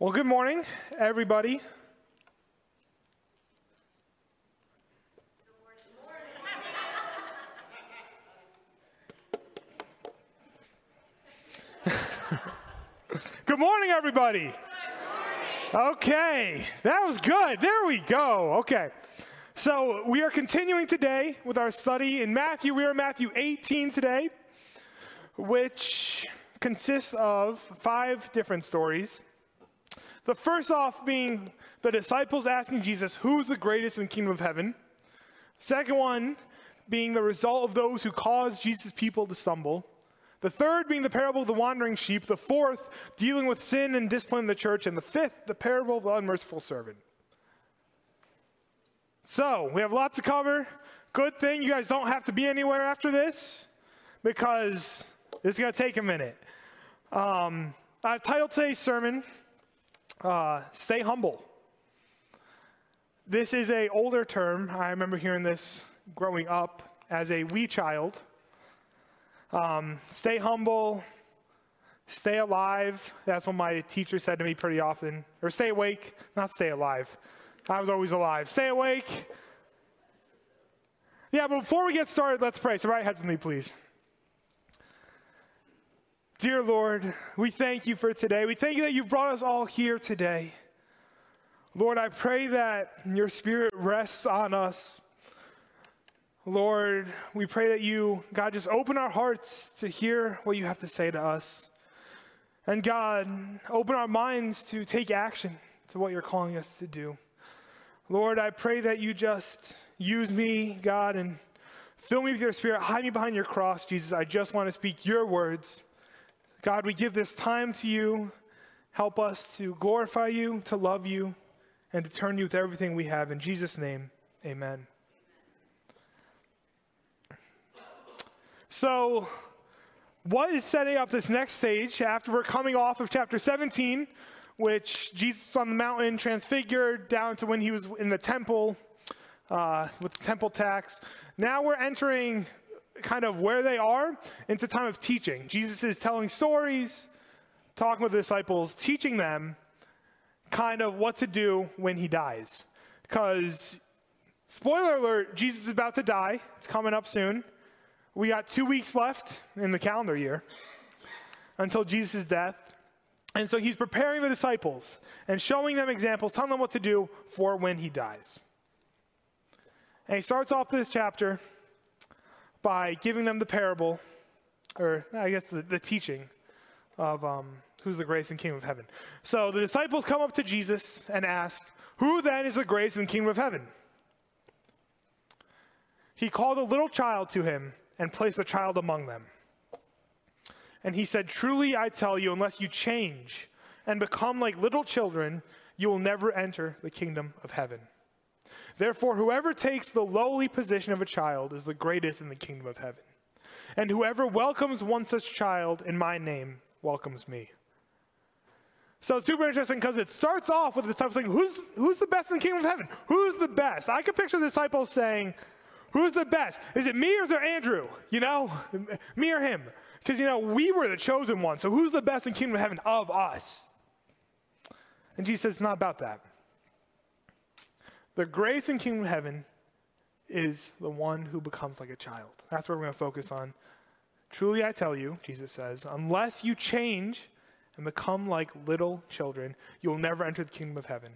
Well, good morning, everybody. Good morning, everybody. Okay, that was good. There we go. Okay. So, we are continuing today with our study in Matthew. We are Matthew 18 today, which consists of five different stories. The first off being the disciples asking Jesus, Who's the greatest in the kingdom of heaven? Second one being the result of those who caused Jesus' people to stumble. The third being the parable of the wandering sheep. The fourth, dealing with sin and discipline in the church. And the fifth, the parable of the unmerciful servant. So, we have lots to cover. Good thing you guys don't have to be anywhere after this because it's going to take a minute. Um, I've titled today's sermon, uh, Stay Humble. This is a older term. I remember hearing this growing up as a wee child. Um, stay humble, stay alive. That's what my teacher said to me pretty often. Or stay awake, not stay alive. I was always alive. Stay awake. Yeah, but before we get started, let's pray. So, right heads with me, please. Dear Lord, we thank you for today. We thank you that you brought us all here today. Lord, I pray that your spirit rests on us. Lord, we pray that you, God, just open our hearts to hear what you have to say to us. And God, open our minds to take action to what you're calling us to do. Lord, I pray that you just use me, God, and fill me with your spirit. Hide me behind your cross, Jesus. I just want to speak your words. God, we give this time to you. Help us to glorify you, to love you, and to turn you with everything we have. In Jesus' name, amen. So, what is setting up this next stage after we're coming off of chapter 17, which Jesus on the mountain transfigured down to when he was in the temple uh, with the temple tax? Now we're entering kind of where they are into time of teaching. Jesus is telling stories, talking with the disciples, teaching them kind of what to do when he dies. Because, spoiler alert, Jesus is about to die. It's coming up soon. We got two weeks left in the calendar year until Jesus' death. And so he's preparing the disciples and showing them examples, telling them what to do for when he dies. And he starts off this chapter by giving them the parable, or I guess the, the teaching of um, who's the greatest and kingdom of heaven. So the disciples come up to Jesus and ask, Who then is the greatest and kingdom of heaven? He called a little child to him and placed the child among them. And he said, Truly I tell you, unless you change and become like little children, you will never enter the kingdom of heaven. Therefore, whoever takes the lowly position of a child is the greatest in the kingdom of heaven. And whoever welcomes one such child in my name welcomes me. So it's super interesting because it starts off with the disciples saying, who's, who's the best in the kingdom of heaven? Who's the best? I can picture the disciples saying, Who's the best? Is it me or is it Andrew? You know, me or him? Because, you know, we were the chosen one. So who's the best in kingdom of heaven of us? And Jesus says, it's not about that. The grace in kingdom of heaven is the one who becomes like a child. That's what we're going to focus on. Truly, I tell you, Jesus says, unless you change and become like little children, you will never enter the kingdom of heaven.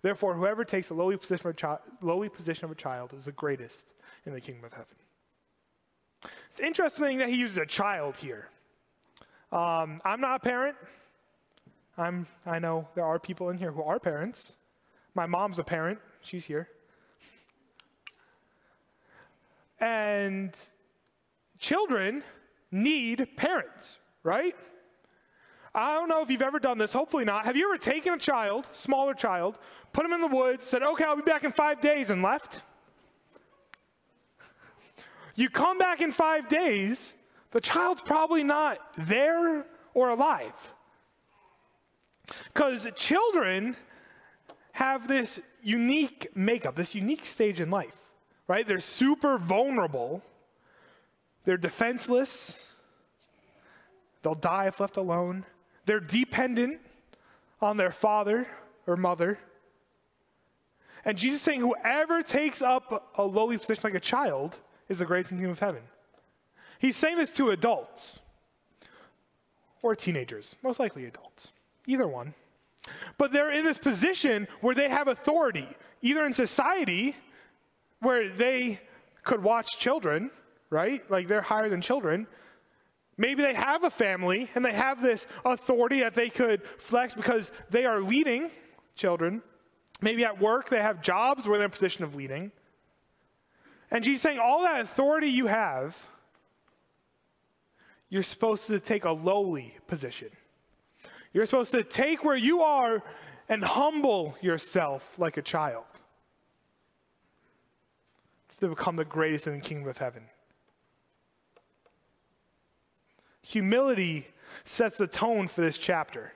Therefore, whoever takes the lowly position, of a chi- lowly position of a child is the greatest in the kingdom of heaven. It's interesting that he uses a child here. Um, I'm not a parent. I'm, I know there are people in here who are parents. My mom's a parent, she's here. And children need parents, right? I don't know if you've ever done this, hopefully not. Have you ever taken a child, smaller child, put him in the woods, said, okay, I'll be back in five days, and left? You come back in five days, the child's probably not there or alive. Because children have this unique makeup, this unique stage in life, right? They're super vulnerable, they're defenseless, they'll die if left alone, they're dependent on their father or mother. And Jesus saying, whoever takes up a lowly position like a child is the greatest in the kingdom of heaven. He's saying this to adults or teenagers, most likely adults, either one. But they're in this position where they have authority, either in society, where they could watch children, right? Like they're higher than children. Maybe they have a family and they have this authority that they could flex because they are leading children. Maybe at work they have jobs where they're in a position of leading. And Jesus saying, all that authority you have, you're supposed to take a lowly position. You're supposed to take where you are and humble yourself like a child. It's to become the greatest in the kingdom of heaven. Humility sets the tone for this chapter.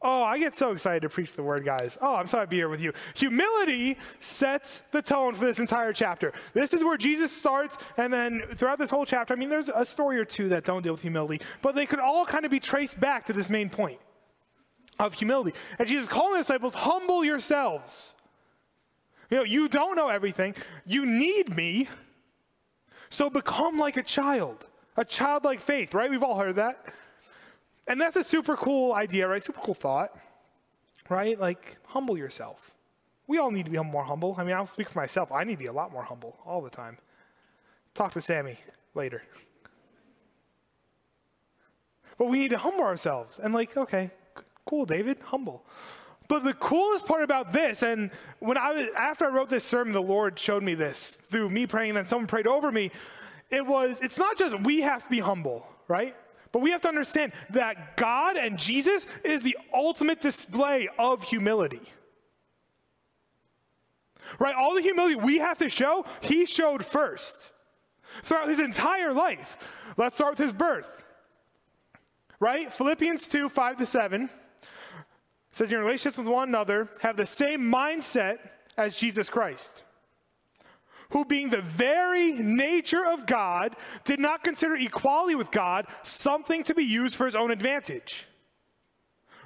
Oh, I get so excited to preach the word, guys. Oh, I'm sorry to be here with you. Humility sets the tone for this entire chapter. This is where Jesus starts, and then throughout this whole chapter, I mean, there's a story or two that don't deal with humility, but they could all kind of be traced back to this main point of humility. And Jesus calling the disciples, humble yourselves. You know, you don't know everything. You need me. So become like a child, a childlike faith, right? We've all heard that. And that's a super cool idea, right? Super cool thought, right? Like, humble yourself. We all need to be more humble. I mean, I'll speak for myself. I need to be a lot more humble all the time. Talk to Sammy later. But we need to humble ourselves and, like, okay, cool, David, humble. But the coolest part about this, and when I was, after I wrote this sermon, the Lord showed me this through me praying, and then someone prayed over me. It was, it's not just we have to be humble, right? But we have to understand that God and Jesus is the ultimate display of humility. Right? All the humility we have to show, he showed first throughout his entire life. Let's start with his birth. Right? Philippians 2 5 to 7 says, Your relationships with one another have the same mindset as Jesus Christ who, being the very nature of God, did not consider equality with God something to be used for his own advantage.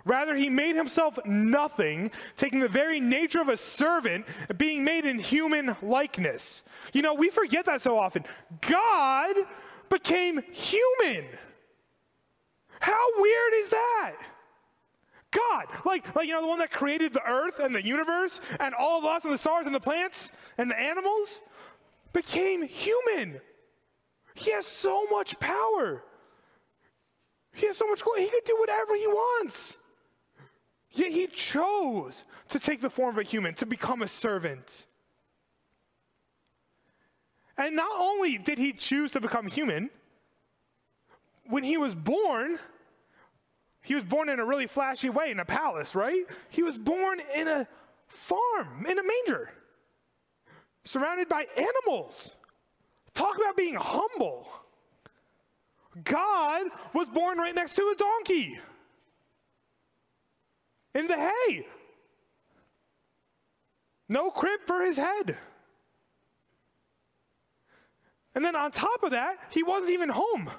Rather, he made himself nothing, taking the very nature of a servant, being made in human likeness. You know, we forget that so often. God became human. How weird is that? God, like, like you know, the one that created the earth and the universe and all of us and the stars and the plants and the animals became human. He has so much power. He has so much glory. He could do whatever he wants. Yet he chose to take the form of a human, to become a servant. And not only did he choose to become human, when he was born, he was born in a really flashy way in a palace, right? He was born in a farm, in a manger surrounded by animals. Talk about being humble. God was born right next to a donkey in the hay. No crib for his head. And then on top of that, he wasn't even home.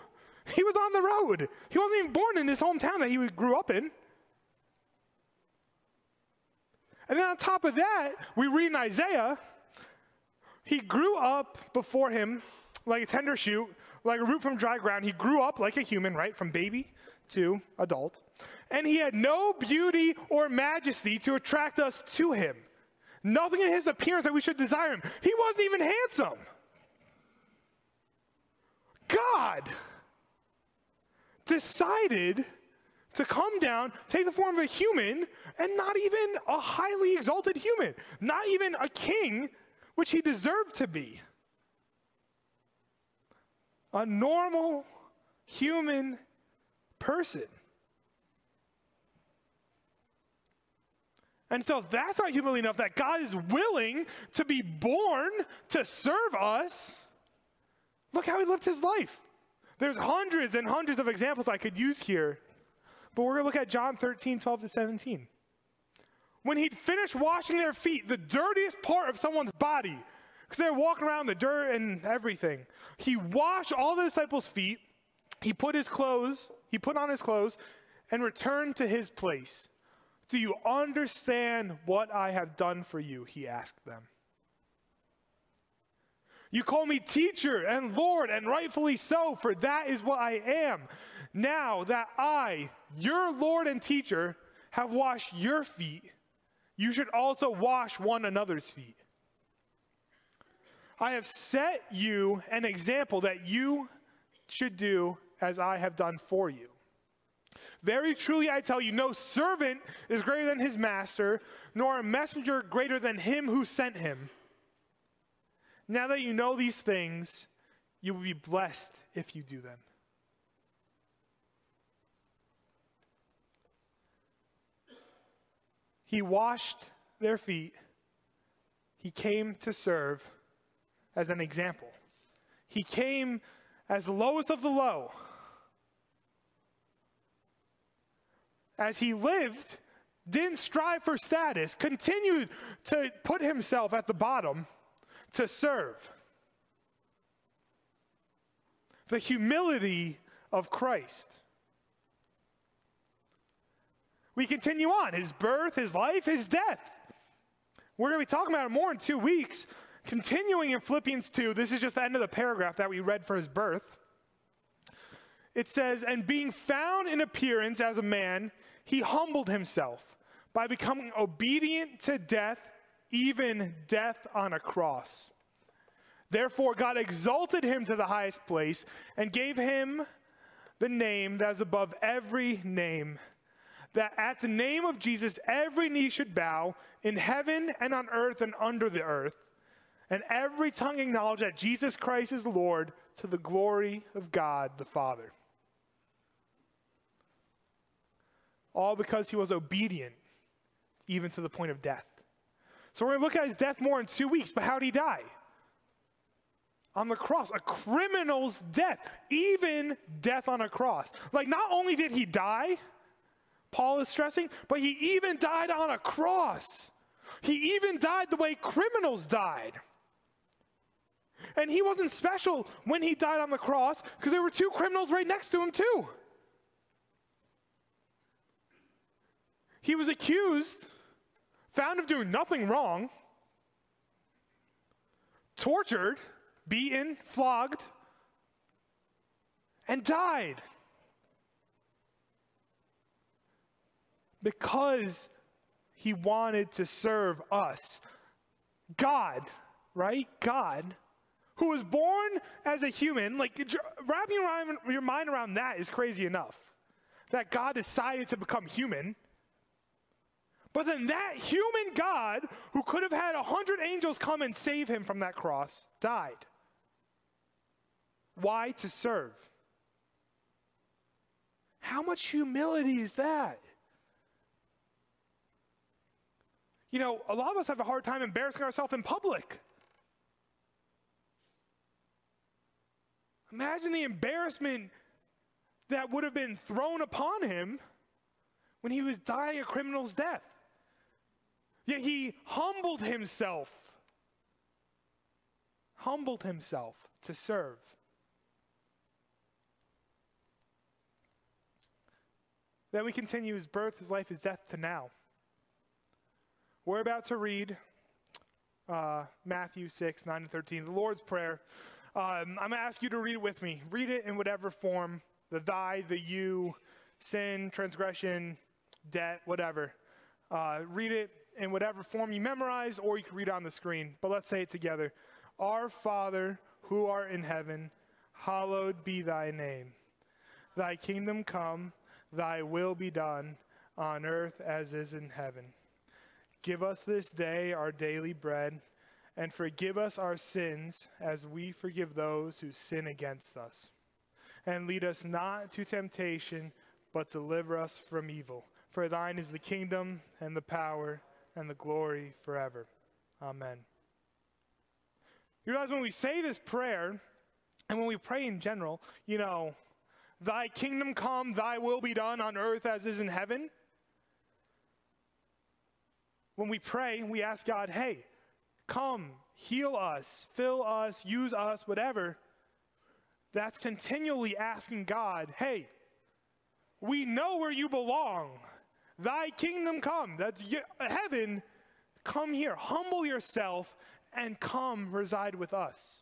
He was on the road. He wasn't even born in his hometown that he grew up in. And then on top of that, we read in Isaiah he grew up before him like a tender shoot, like a root from dry ground. He grew up like a human, right? From baby to adult. And he had no beauty or majesty to attract us to him. Nothing in his appearance that we should desire him. He wasn't even handsome. God decided to come down, take the form of a human, and not even a highly exalted human, not even a king, which he deserved to be. A normal human person. And so that's not humility enough that God is willing to be born to serve us. Look how he lived his life. There's hundreds and hundreds of examples I could use here, but we're going to look at John 13, 12 to 17 when he'd finished washing their feet, the dirtiest part of someone's body, because they were walking around the dirt and everything, he washed all the disciples' feet. He put his clothes, he put on his clothes, and returned to his place Do you understand what I have done for you? He asked them. You call me teacher and Lord, and rightfully so, for that is what I am. Now that I, your Lord and teacher, have washed your feet, you should also wash one another's feet. I have set you an example that you should do as I have done for you. Very truly, I tell you, no servant is greater than his master, nor a messenger greater than him who sent him. Now that you know these things, you will be blessed if you do them. He washed their feet. He came to serve as an example. He came as the lowest of the low. As he lived, didn't strive for status, continued to put himself at the bottom to serve. The humility of Christ. We continue on his birth, his life, his death. We're going to be talking about it more in two weeks. Continuing in Philippians 2, this is just the end of the paragraph that we read for his birth. It says, And being found in appearance as a man, he humbled himself by becoming obedient to death, even death on a cross. Therefore, God exalted him to the highest place and gave him the name that is above every name that at the name of Jesus every knee should bow in heaven and on earth and under the earth, and every tongue acknowledge that Jesus Christ is Lord to the glory of God the Father. All because he was obedient, even to the point of death. So we're going to look at his death more in two weeks, but how did he die? On the cross, a criminal's death, even death on a cross. Like, not only did he die, Paul is stressing, but he even died on a cross. He even died the way criminals died. And he wasn't special when he died on the cross because there were two criminals right next to him, too. He was accused, found of doing nothing wrong, tortured, beaten, flogged, and died. because he wanted to serve us. God, right? God, who was born as a human, like wrapping your mind around that is crazy enough. That God decided to become human. But then that human God, who could have had a hundred angels come and save him from that cross, died. Why? To serve. How much humility is that? you know, a lot of us have a hard time embarrassing ourselves in public. Imagine the embarrassment that would have been thrown upon him when he was dying a criminal's death. Yet he humbled himself, humbled himself to serve. Then we continue his birth, his life, his death to now. We're about to read uh, Matthew 6, 9 and 13, the Lord's Prayer. Um, I'm going to ask you to read it with me. Read it in whatever form the thy, the you, sin, transgression, debt, whatever. Uh, read it in whatever form you memorize, or you can read it on the screen. But let's say it together Our Father, who art in heaven, hallowed be thy name. Thy kingdom come, thy will be done, on earth as is in heaven. Give us this day our daily bread, and forgive us our sins as we forgive those who sin against us. And lead us not to temptation, but deliver us from evil. For thine is the kingdom, and the power, and the glory forever. Amen. You realize when we say this prayer, and when we pray in general, you know, thy kingdom come, thy will be done on earth as is in heaven when we pray, we ask God, hey, come, heal us, fill us, use us, whatever. That's continually asking God, hey, we know where you belong. Thy kingdom come. That's heaven. Come here. Humble yourself and come reside with us.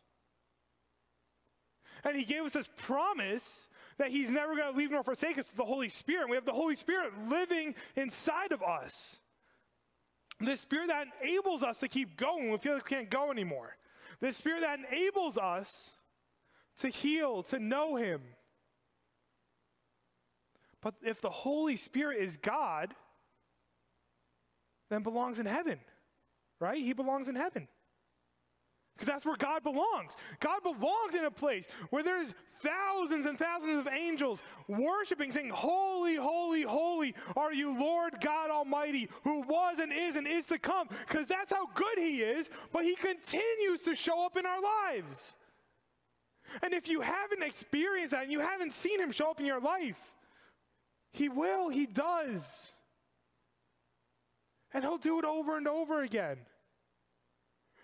And he gave us this promise that he's never going to leave nor forsake us to the Holy Spirit. We have the Holy Spirit living inside of us. The Spirit that enables us to keep going when we feel like we can't go anymore. The Spirit that enables us to heal, to know Him. But if the Holy Spirit is God, then belongs in heaven, right? He belongs in heaven. Because that's where God belongs. God belongs in a place where there's thousands and thousands of angels worshiping, saying, Holy, holy, holy are you, Lord God Almighty, who was and is and is to come. Because that's how good He is, but He continues to show up in our lives. And if you haven't experienced that and you haven't seen Him show up in your life, He will, He does. And He'll do it over and over again.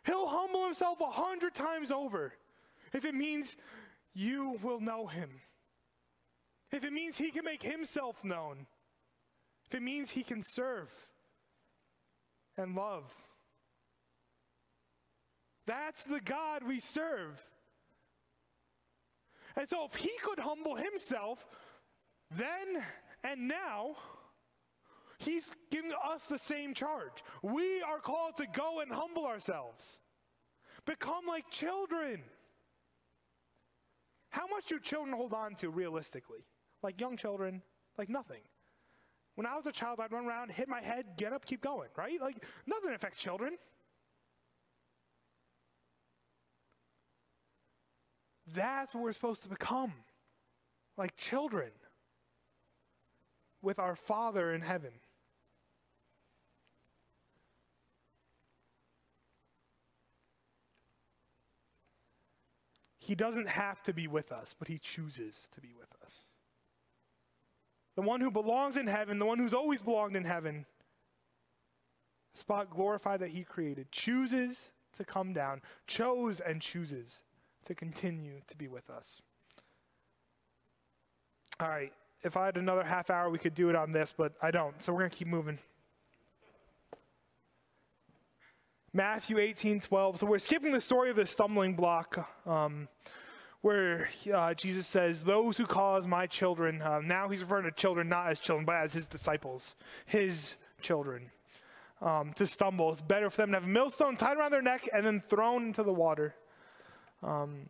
He'll humble himself a hundred times over if it means you will know him. If it means he can make himself known. If it means he can serve and love. That's the God we serve. And so if he could humble himself then and now, He's giving us the same charge. We are called to go and humble ourselves, become like children. How much do children hold on to realistically? Like young children, like nothing. When I was a child, I'd run around, hit my head, get up, keep going, right? Like nothing affects children. That's what we're supposed to become like children with our Father in heaven. He doesn't have to be with us, but He chooses to be with us. The one who belongs in heaven, the one who's always belonged in heaven, spot glorified that He created, chooses to come down, chose and chooses to continue to be with us. All right, if I had another half hour, we could do it on this, but I don't, so we're going to keep moving. Matthew 18, 12. So we're skipping the story of the stumbling block um, where uh, Jesus says, Those who cause my children, uh, now he's referring to children not as children, but as his disciples, his children, um, to stumble. It's better for them to have a millstone tied around their neck and then thrown into the water. Um,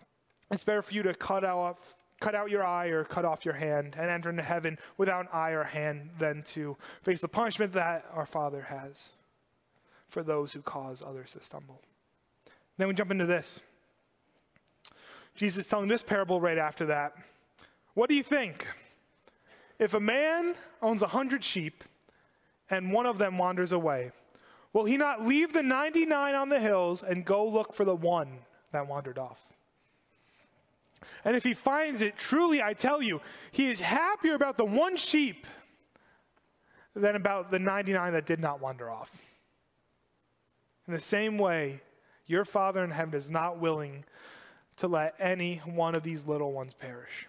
it's better for you to cut out, cut out your eye or cut off your hand and enter into heaven without an eye or hand than to face the punishment that our Father has for those who cause others to stumble. Then we jump into this. Jesus telling this parable right after that. What do you think? If a man owns a hundred sheep and one of them wanders away, will he not leave the 99 on the hills and go look for the one that wandered off? And if he finds it, truly I tell you, he is happier about the one sheep than about the 99 that did not wander off. In the same way, your Father in heaven is not willing to let any one of these little ones perish.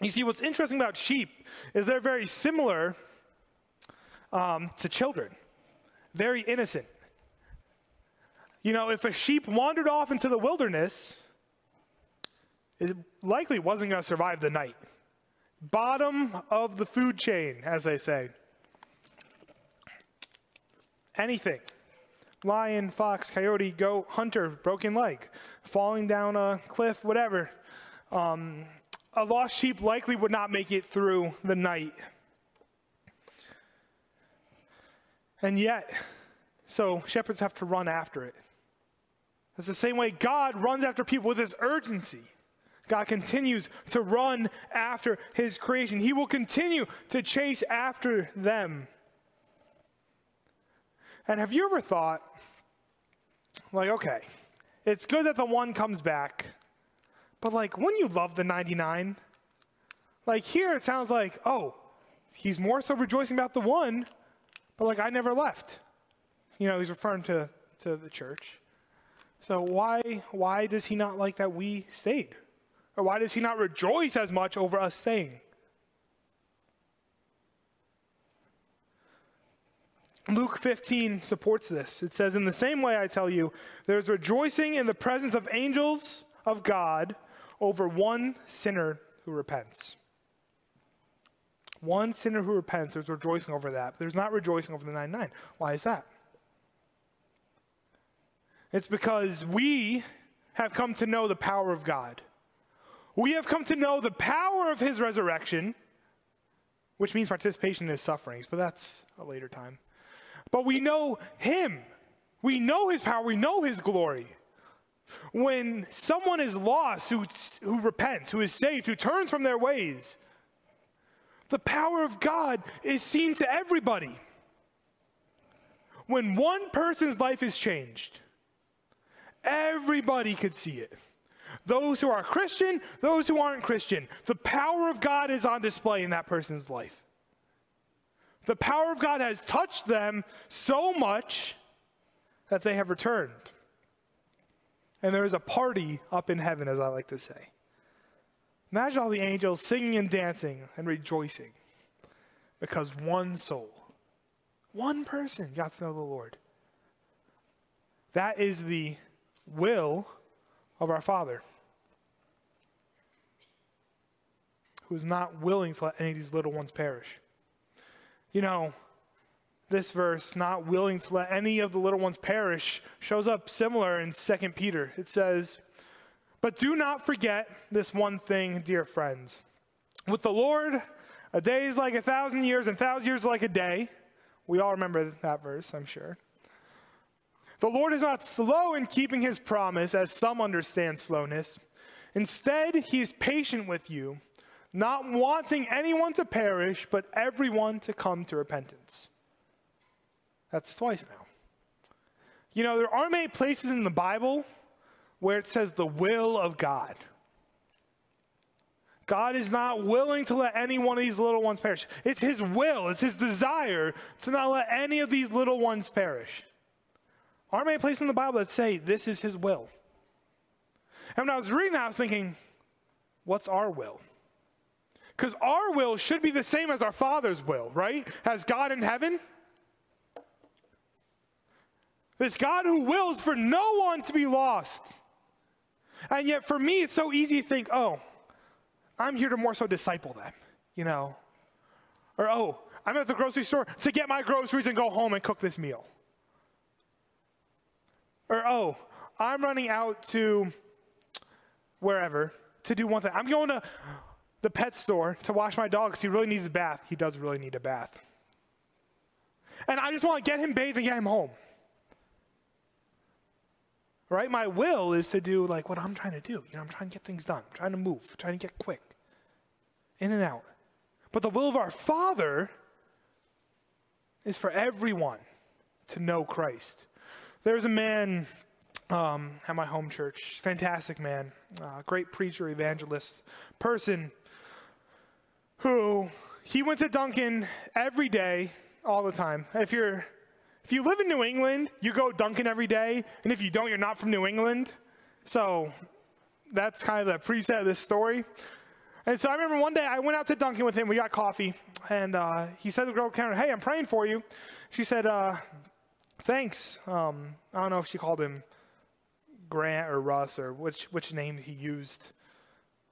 You see, what's interesting about sheep is they're very similar um, to children, very innocent. You know, if a sheep wandered off into the wilderness, it likely wasn't going to survive the night. Bottom of the food chain, as they say anything lion, fox, coyote, goat, hunter, broken leg, falling down a cliff, whatever. Um, a lost sheep likely would not make it through the night. And yet, so shepherds have to run after it. It's the same way God runs after people with this urgency. God continues to run after his creation. He will continue to chase after them. And have you ever thought, like, okay, it's good that the one comes back, but like, wouldn't you love the 99? Like, here it sounds like, oh, he's more so rejoicing about the one, but like, I never left. You know, he's referring to, to the church. So why why does he not like that we stayed? Or why does he not rejoice as much over us staying? Luke 15 supports this. It says, In the same way, I tell you, there is rejoicing in the presence of angels of God over one sinner who repents. One sinner who repents, there's rejoicing over that. But there's not rejoicing over the 99. Why is that? It's because we have come to know the power of God. We have come to know the power of his resurrection, which means participation in his sufferings, but that's a later time. But we know him. We know his power. We know his glory. When someone is lost, who, who repents, who is saved, who turns from their ways, the power of God is seen to everybody. When one person's life is changed, everybody could see it. Those who are Christian, those who aren't Christian, the power of God is on display in that person's life. The power of God has touched them so much that they have returned. And there is a party up in heaven, as I like to say. Imagine all the angels singing and dancing and rejoicing because one soul, one person got to know the Lord. That is the will of our Father, who is not willing to let any of these little ones perish. You know, this verse, not willing to let any of the little ones perish, shows up similar in 2 Peter. It says, But do not forget this one thing, dear friends. With the Lord, a day is like a thousand years, and thousand years like a day. We all remember that verse, I'm sure. The Lord is not slow in keeping his promise, as some understand slowness. Instead, he is patient with you, not wanting anyone to perish, but everyone to come to repentance. That's twice now. You know, there aren't many places in the Bible where it says the will of God. God is not willing to let any one of these little ones perish. It's His will, it's His desire to not let any of these little ones perish. Aren't many places in the Bible that say this is His will? And when I was reading that, I was thinking, what's our will? Because our will should be the same as our Father's will, right? As God in heaven. This God who wills for no one to be lost. And yet, for me, it's so easy to think, oh, I'm here to more so disciple them, you know? Or, oh, I'm at the grocery store to get my groceries and go home and cook this meal. Or, oh, I'm running out to wherever to do one thing. I'm going to the pet store to wash my dog because he really needs a bath. He does really need a bath. And I just want to get him bathed and get him home. Right? My will is to do like what I'm trying to do. You know, I'm trying to get things done. I'm trying to move, I'm trying to get quick. In and out. But the will of our Father is for everyone to know Christ. There's a man um, at my home church, fantastic man, uh, great preacher, evangelist, person who he went to Dunkin' every day, all the time. If you're if you live in New England, you go Dunkin' every day, and if you don't, you're not from New England. So that's kind of the preset of this story. And so I remember one day I went out to Dunkin' with him. We got coffee, and uh, he said to the girl counter, "Hey, I'm praying for you." She said, uh, "Thanks." Um, I don't know if she called him Grant or Russ or which which name he used,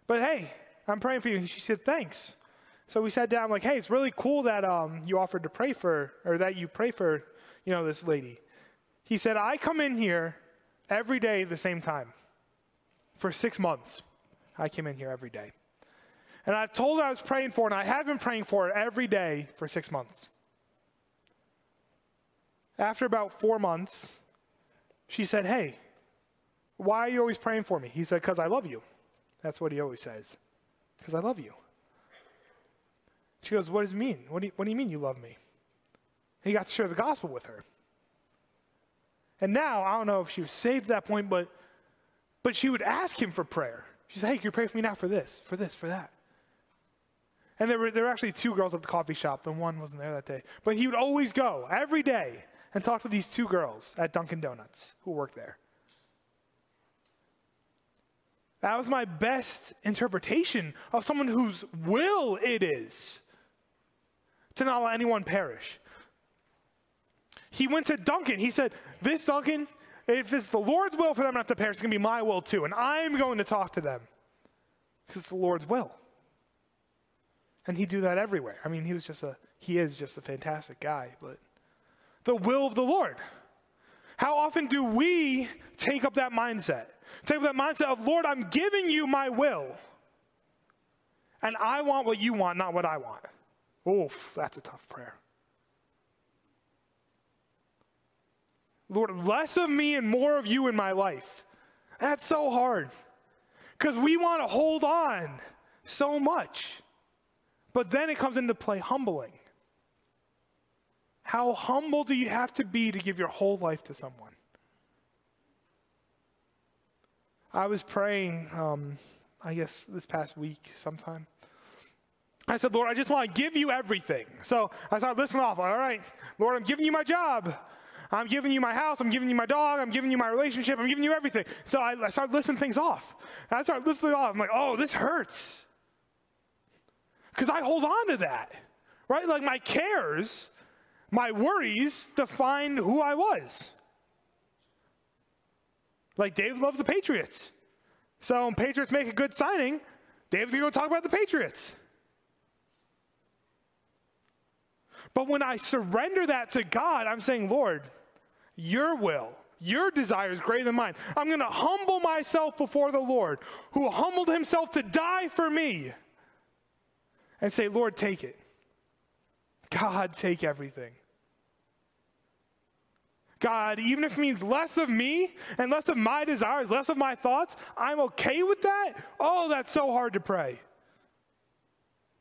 but hey, I'm praying for you. She said, "Thanks." So we sat down, like, "Hey, it's really cool that um, you offered to pray for, or that you pray for you know, this lady. He said, I come in here every day at the same time. For six months, I came in here every day. And I've told her I was praying for and I have been praying for her every day for six months. After about four months, she said, Hey, why are you always praying for me? He said, Because I love you. That's what he always says. Because I love you. She goes, What does it mean? What do, you, what do you mean you love me? He got to share the gospel with her. And now, I don't know if she was saved at that point, but, but she would ask him for prayer. She said, Hey, can you pray for me now for this, for this, for that? And there were, there were actually two girls at the coffee shop. The one wasn't there that day. But he would always go every day and talk to these two girls at Dunkin' Donuts who worked there. That was my best interpretation of someone whose will it is to not let anyone perish. He went to Dunkin'. He said, This Dunkin', if it's the Lord's will for them not to perish, it's going to be my will too. And I'm going to talk to them because it's the Lord's will. And he'd do that everywhere. I mean, he was just a, he is just a fantastic guy, but the will of the Lord. How often do we take up that mindset? Take up that mindset of, Lord, I'm giving you my will. And I want what you want, not what I want. Oof, that's a tough prayer. Lord, less of me and more of you in my life. That's so hard. Because we want to hold on so much. But then it comes into play humbling. How humble do you have to be to give your whole life to someone? I was praying, um, I guess this past week sometime. I said, Lord, I just want to give you everything. So I started listening off. All right, Lord, I'm giving you my job. I'm giving you my house. I'm giving you my dog. I'm giving you my relationship. I'm giving you everything. So I, I started listing things off. And I started listing off. I'm like, oh, this hurts. Because I hold on to that, right? Like my cares my worries defined who I was. Like Dave loves the Patriots. So when Patriots make a good signing, Dave's gonna go talk about the Patriots. But when I surrender that to God, I'm saying, Lord, your will, your desire is greater than mine. I'm to humble myself before the Lord, who humbled himself to die for me, and say, Lord, take it. God, take everything. God, even if it means less of me and less of my desires, less of my thoughts, I'm okay with that. Oh, that's so hard to pray.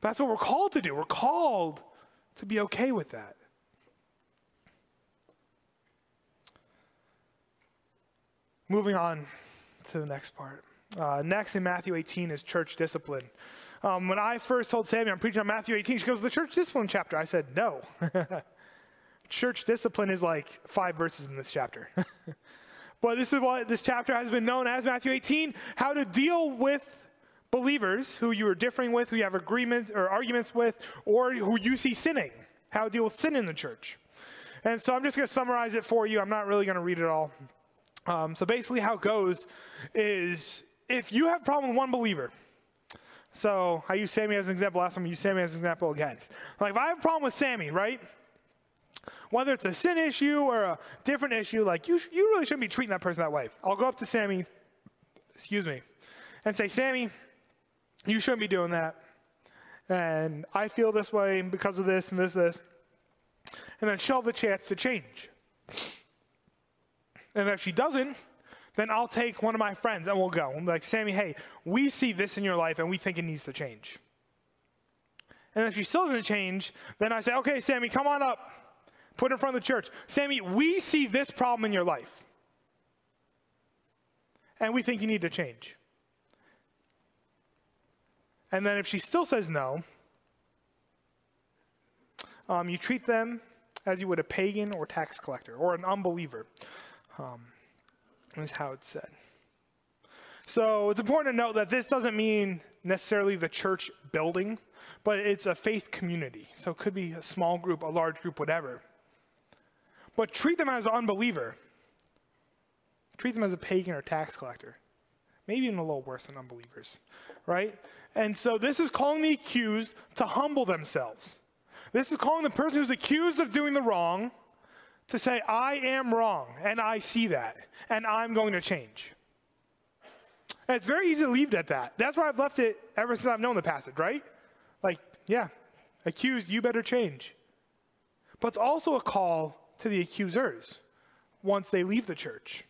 That's what we're called to do. We're called to be okay with that. Moving on to the next part. Uh, next in Matthew 18 is church discipline. Um, when I first told Sammy I'm preaching on Matthew 18, she goes, The church discipline chapter. I said, No. church discipline is like five verses in this chapter. but this is what this chapter has been known as Matthew 18 how to deal with believers who you are differing with, who you have agreements or arguments with, or who you see sinning, how to deal with sin in the church. And so I'm just going to summarize it for you. I'm not really going to read it all. Um, so basically, how it goes is if you have a problem with one believer, so I use Sammy as an example. Last time I used Sammy as an example again. Like if I have a problem with Sammy, right? Whether it's a sin issue or a different issue, like you, sh- you really shouldn't be treating that person that way. I'll go up to Sammy, excuse me, and say, Sammy, you shouldn't be doing that. And I feel this way because of this and this, this. And then she'll have the chance to change. And if she doesn't, then I'll take one of my friends and we'll go. I'm like, Sammy, hey, we see this in your life and we think it needs to change. And if she still doesn't change, then I say, okay, Sammy, come on up. Put in front of the church. Sammy, we see this problem in your life. And we think you need to change. And then if she still says no, um, you treat them as you would a pagan or tax collector or an unbeliever. Um, is how it's said. So it's important to note that this doesn't mean necessarily the church building, but it's a faith community. So it could be a small group, a large group, whatever but treat them as an unbeliever. Treat them as a pagan or tax collector. Maybe even a little worse than unbelievers, right? And so this is calling the accused to humble themselves. This is calling the person who's accused of doing the wrong to say, I am wrong, and I see that, and I'm going to change. And it's very easy to leave it at that. That's why I've left it ever since I've known the passage, right? Like, yeah, accused, you better change. But it's also a call to the accusers once they leave the church.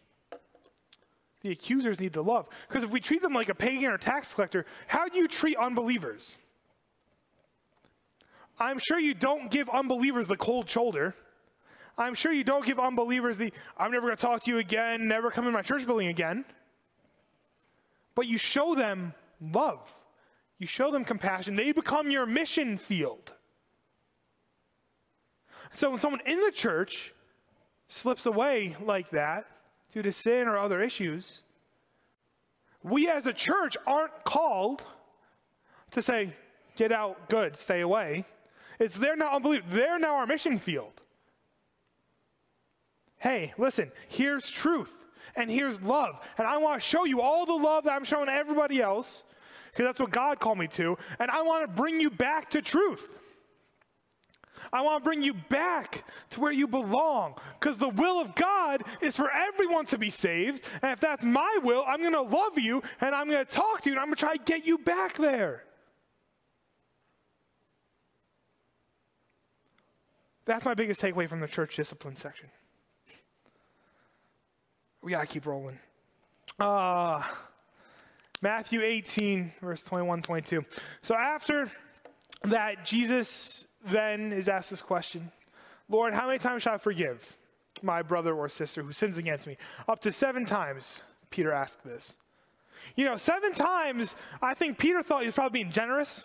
The accusers need to love. Because if we treat them like a pagan or tax collector, how do you treat unbelievers? I'm sure you don't give unbelievers the cold shoulder. I'm sure you don't give unbelievers the, I'm never going to talk to you again, never come in my church building again. But you show them love. You show them compassion. They become your mission field. So when someone in the church slips away like that due to sin or other issues, we as a church aren't called to say, get out good, stay away. It's they're now unbelievable. They're now our mission field. hey, listen, here's truth and here's love. And I want to show you all the love that I'm showing everybody else because that's what God called me to. And I want to bring you back to truth. I want to bring you back to where you belong because the will of God is for everyone to be saved. And if that's my will, I'm going to love you and I'm going to talk to you and I'm going to try to get you back there. That's my biggest takeaway from the church discipline section. We got to keep rolling. Uh, Matthew 18, verse 21, 22. So after that, Jesus then is asked this question Lord, how many times shall I forgive my brother or sister who sins against me? Up to seven times, Peter asked this. You know, seven times, I think Peter thought he was probably being generous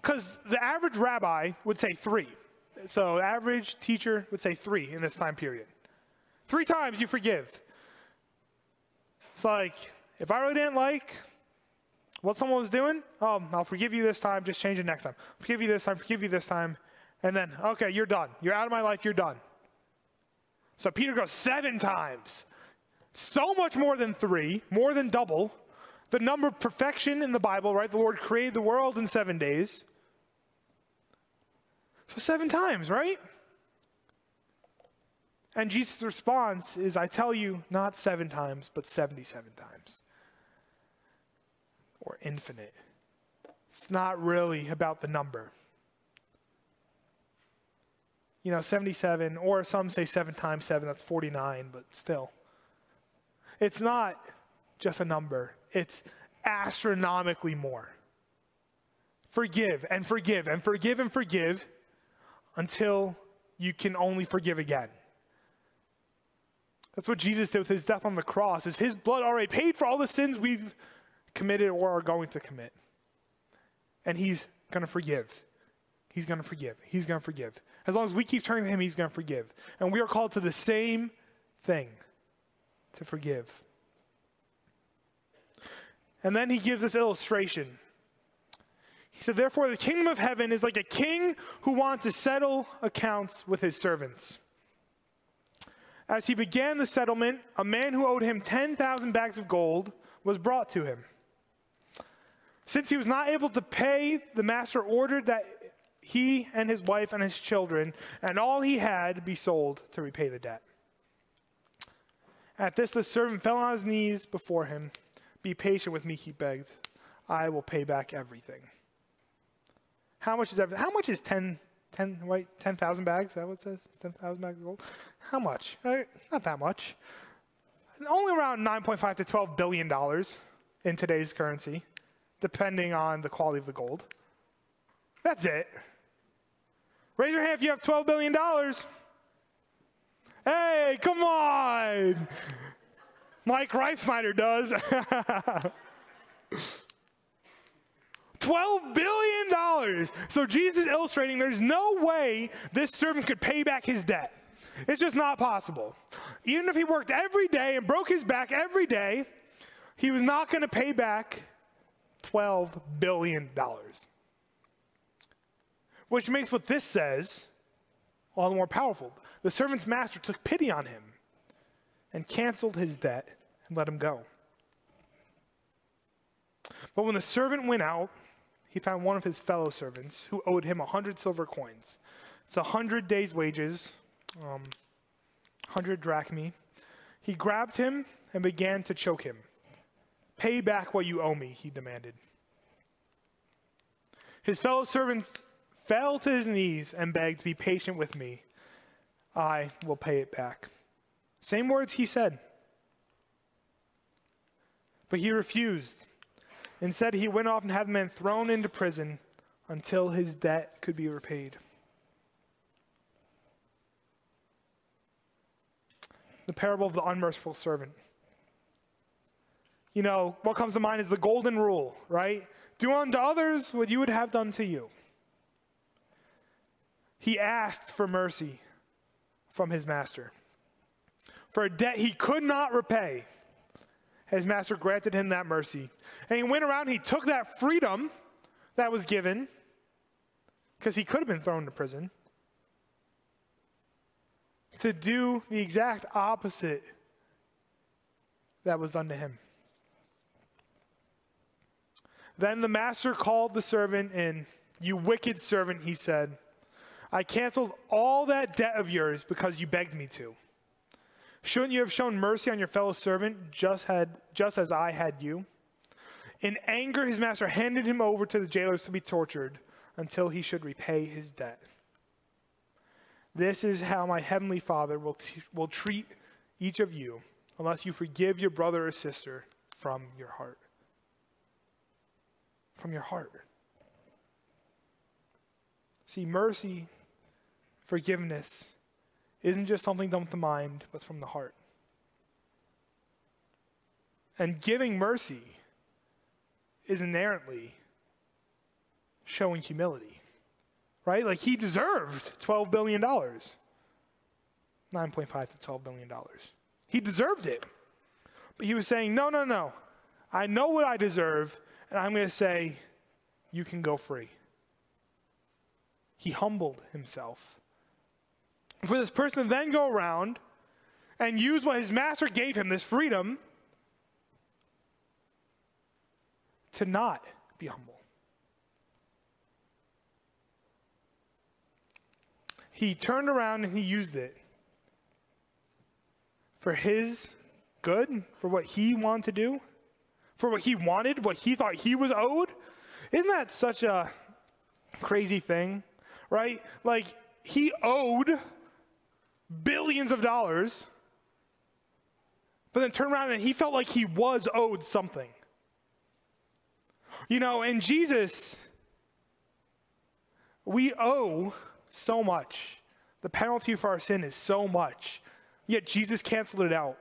because the average rabbi would say three. So, average teacher would say three in this time period. Three times you forgive. It's like, if I really didn't like what someone was doing, oh, I'll forgive you this time, just change it next time. Forgive you this time, forgive you this time. And then, okay, you're done. You're out of my life, you're done. So Peter goes seven times. So much more than three, more than double. The number of perfection in the Bible, right? The Lord created the world in seven days. So seven times, right? And Jesus' response is, I tell you, not seven times, but 77 times. Or infinite. It's not really about the number. You know, 77, or some say seven times seven, that's 49, but still. It's not just a number, it's astronomically more. Forgive and forgive and forgive and forgive until you can only forgive again. That's what Jesus did with his death on the cross. Is his blood already paid for all the sins we've committed or are going to commit. And he's going to forgive. He's going to forgive. He's going to forgive. As long as we keep turning to him, he's going to forgive. And we are called to the same thing to forgive. And then he gives this illustration. He said, Therefore, the kingdom of heaven is like a king who wants to settle accounts with his servants. As he began the settlement, a man who owed him 10,000 bags of gold was brought to him. Since he was not able to pay, the master ordered that he and his wife and his children and all he had be sold to repay the debt. At this, the servant fell on his knees before him. Be patient with me, he begged. I will pay back everything. How much is everything? How much is 10, 10 right, 10,000 bags? Is that what it says? 10,000 bags of gold? How much? Uh, not that much. Only around 9.5 to 12 billion dollars in today's currency, depending on the quality of the gold. That's it. Raise your hand if you have 12 billion dollars. Hey, come on. Mike Reifsnyder does. $12 billion. So Jesus illustrating there's no way this servant could pay back his debt. It's just not possible. Even if he worked every day and broke his back every day, he was not going to pay back $12 billion. Which makes what this says all the more powerful. The servant's master took pity on him and canceled his debt and let him go. But when the servant went out, he found one of his fellow servants who owed him a hundred silver coins. It's a hundred days' wages, um, hundred drachmae. He grabbed him and began to choke him. Pay back what you owe me, he demanded. His fellow servants fell to his knees and begged, Be patient with me. I will pay it back. Same words he said. But he refused. Instead, he went off and had the man thrown into prison until his debt could be repaid. The parable of the unmerciful servant. You know, what comes to mind is the golden rule, right? Do unto others what you would have done to you. He asked for mercy from his master. For a debt he could not repay, his master granted him that mercy. And he went around, he took that freedom that was given, because he could have been thrown to prison, to do the exact opposite that was done to him. Then the master called the servant in. You wicked servant, he said. I canceled all that debt of yours because you begged me to. Shouldn't you have shown mercy on your fellow servant just, had, just as I had you? In anger, his master handed him over to the jailers to be tortured until he should repay his debt. This is how my heavenly Father will, t- will treat each of you unless you forgive your brother or sister from your heart. From your heart. See, mercy, forgiveness, isn't just something done with the mind, but from the heart. And giving mercy is inherently showing humility, right? Like he deserved $12 billion. 9.5 to $12 billion. He deserved it. But he was saying, no, no, no. I know what I deserve, and I'm going to say, you can go free. He humbled himself. For this person to then go around and use what his master gave him, this freedom, to not be humble. He turned around and he used it for his good, for what he wanted to do, for what he wanted, what he thought he was owed. Isn't that such a crazy thing, right? Like, he owed billions of dollars, but then turned around and he felt like he was owed something. You know, in Jesus, we owe so much. The penalty for our sin is so much. Yet Jesus canceled it out.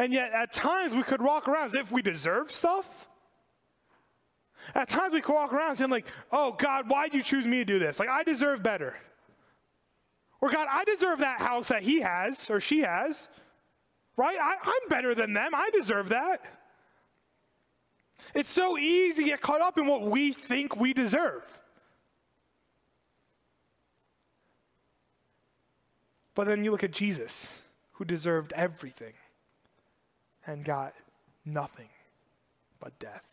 And yet, at times, we could walk around as if we deserve stuff. At times, we could walk around saying, like, oh, God, why'd you choose me to do this? Like, I deserve better. Or, God, I deserve that house that he has or she has. Right? I, I'm better than them. I deserve that. It's so easy to get caught up in what we think we deserve. But then you look at Jesus, who deserved everything and got nothing but death.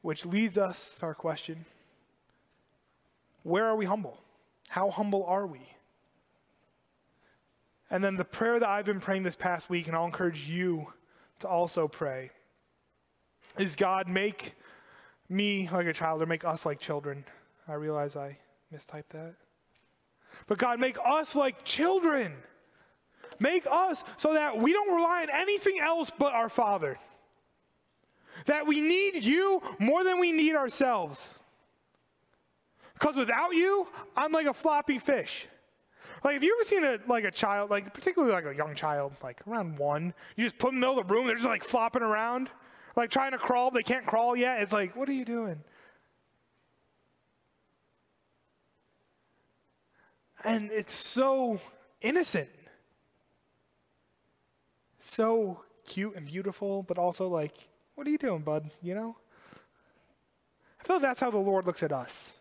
Which leads us to our question where are we humble? How humble are we? And then the prayer that I've been praying this past week, and I'll encourage you to also pray, is God, make me like a child or make us like children. I realize I mistyped that. But God, make us like children. Make us so that we don't rely on anything else but our Father. That we need you more than we need ourselves. Because without you, I'm like a floppy fish. Like, have you ever seen a like a child, like particularly like a young child, like around one, you just put them in the middle of the room, they're just like flopping around, like trying to crawl, they can't crawl yet. It's like, what are you doing? And it's so innocent. So cute and beautiful, but also like, what are you doing, bud? You know? I feel like that's how the Lord looks at us.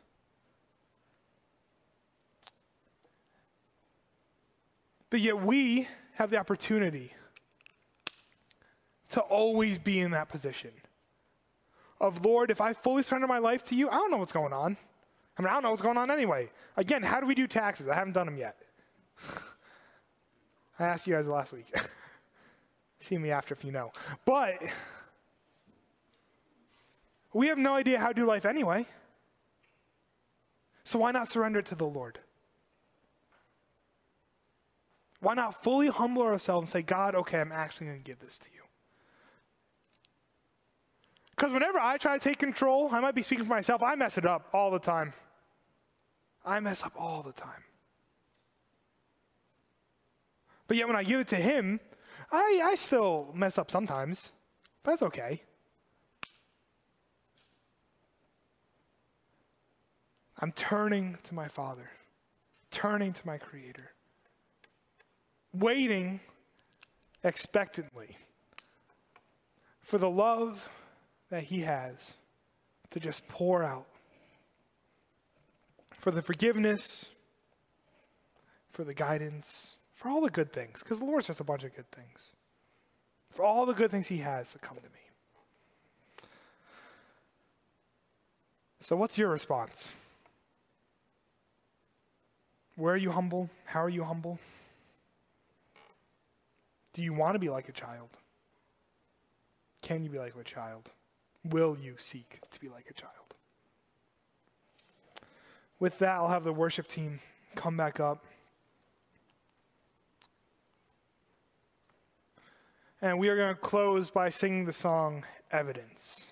But yet we have the opportunity to always be in that position of, Lord, if I fully surrender my life to you, I don't know what's going on. I mean, I don't know what's going on anyway. Again, how do we do taxes? I haven't done them yet. I asked you guys last week. See me after if you know. But we have no idea how to do life anyway. So why not surrender to the Lord? Why not fully humble ourselves and say, God, okay, I'm actually going to give this to you? Because whenever I try to take control, I might be speaking for myself, I mess it up all the time. I mess up all the time. But yet when I give it to Him, I, I still mess up sometimes. That's okay. I'm turning to my Father, turning to my Creator waiting expectantly for the love that He has to just pour out for the forgiveness, for the guidance, for all the good things, because the Lord's just a bunch of good things. For all the good things He has to come to me. So, what's your response? Where are you humble? How are you humble? Do you want to be like a child? Can you be like a child? Will you seek to be like a child? With that, I'll have the worship team come back up. And we are going to close by singing the song Evidence.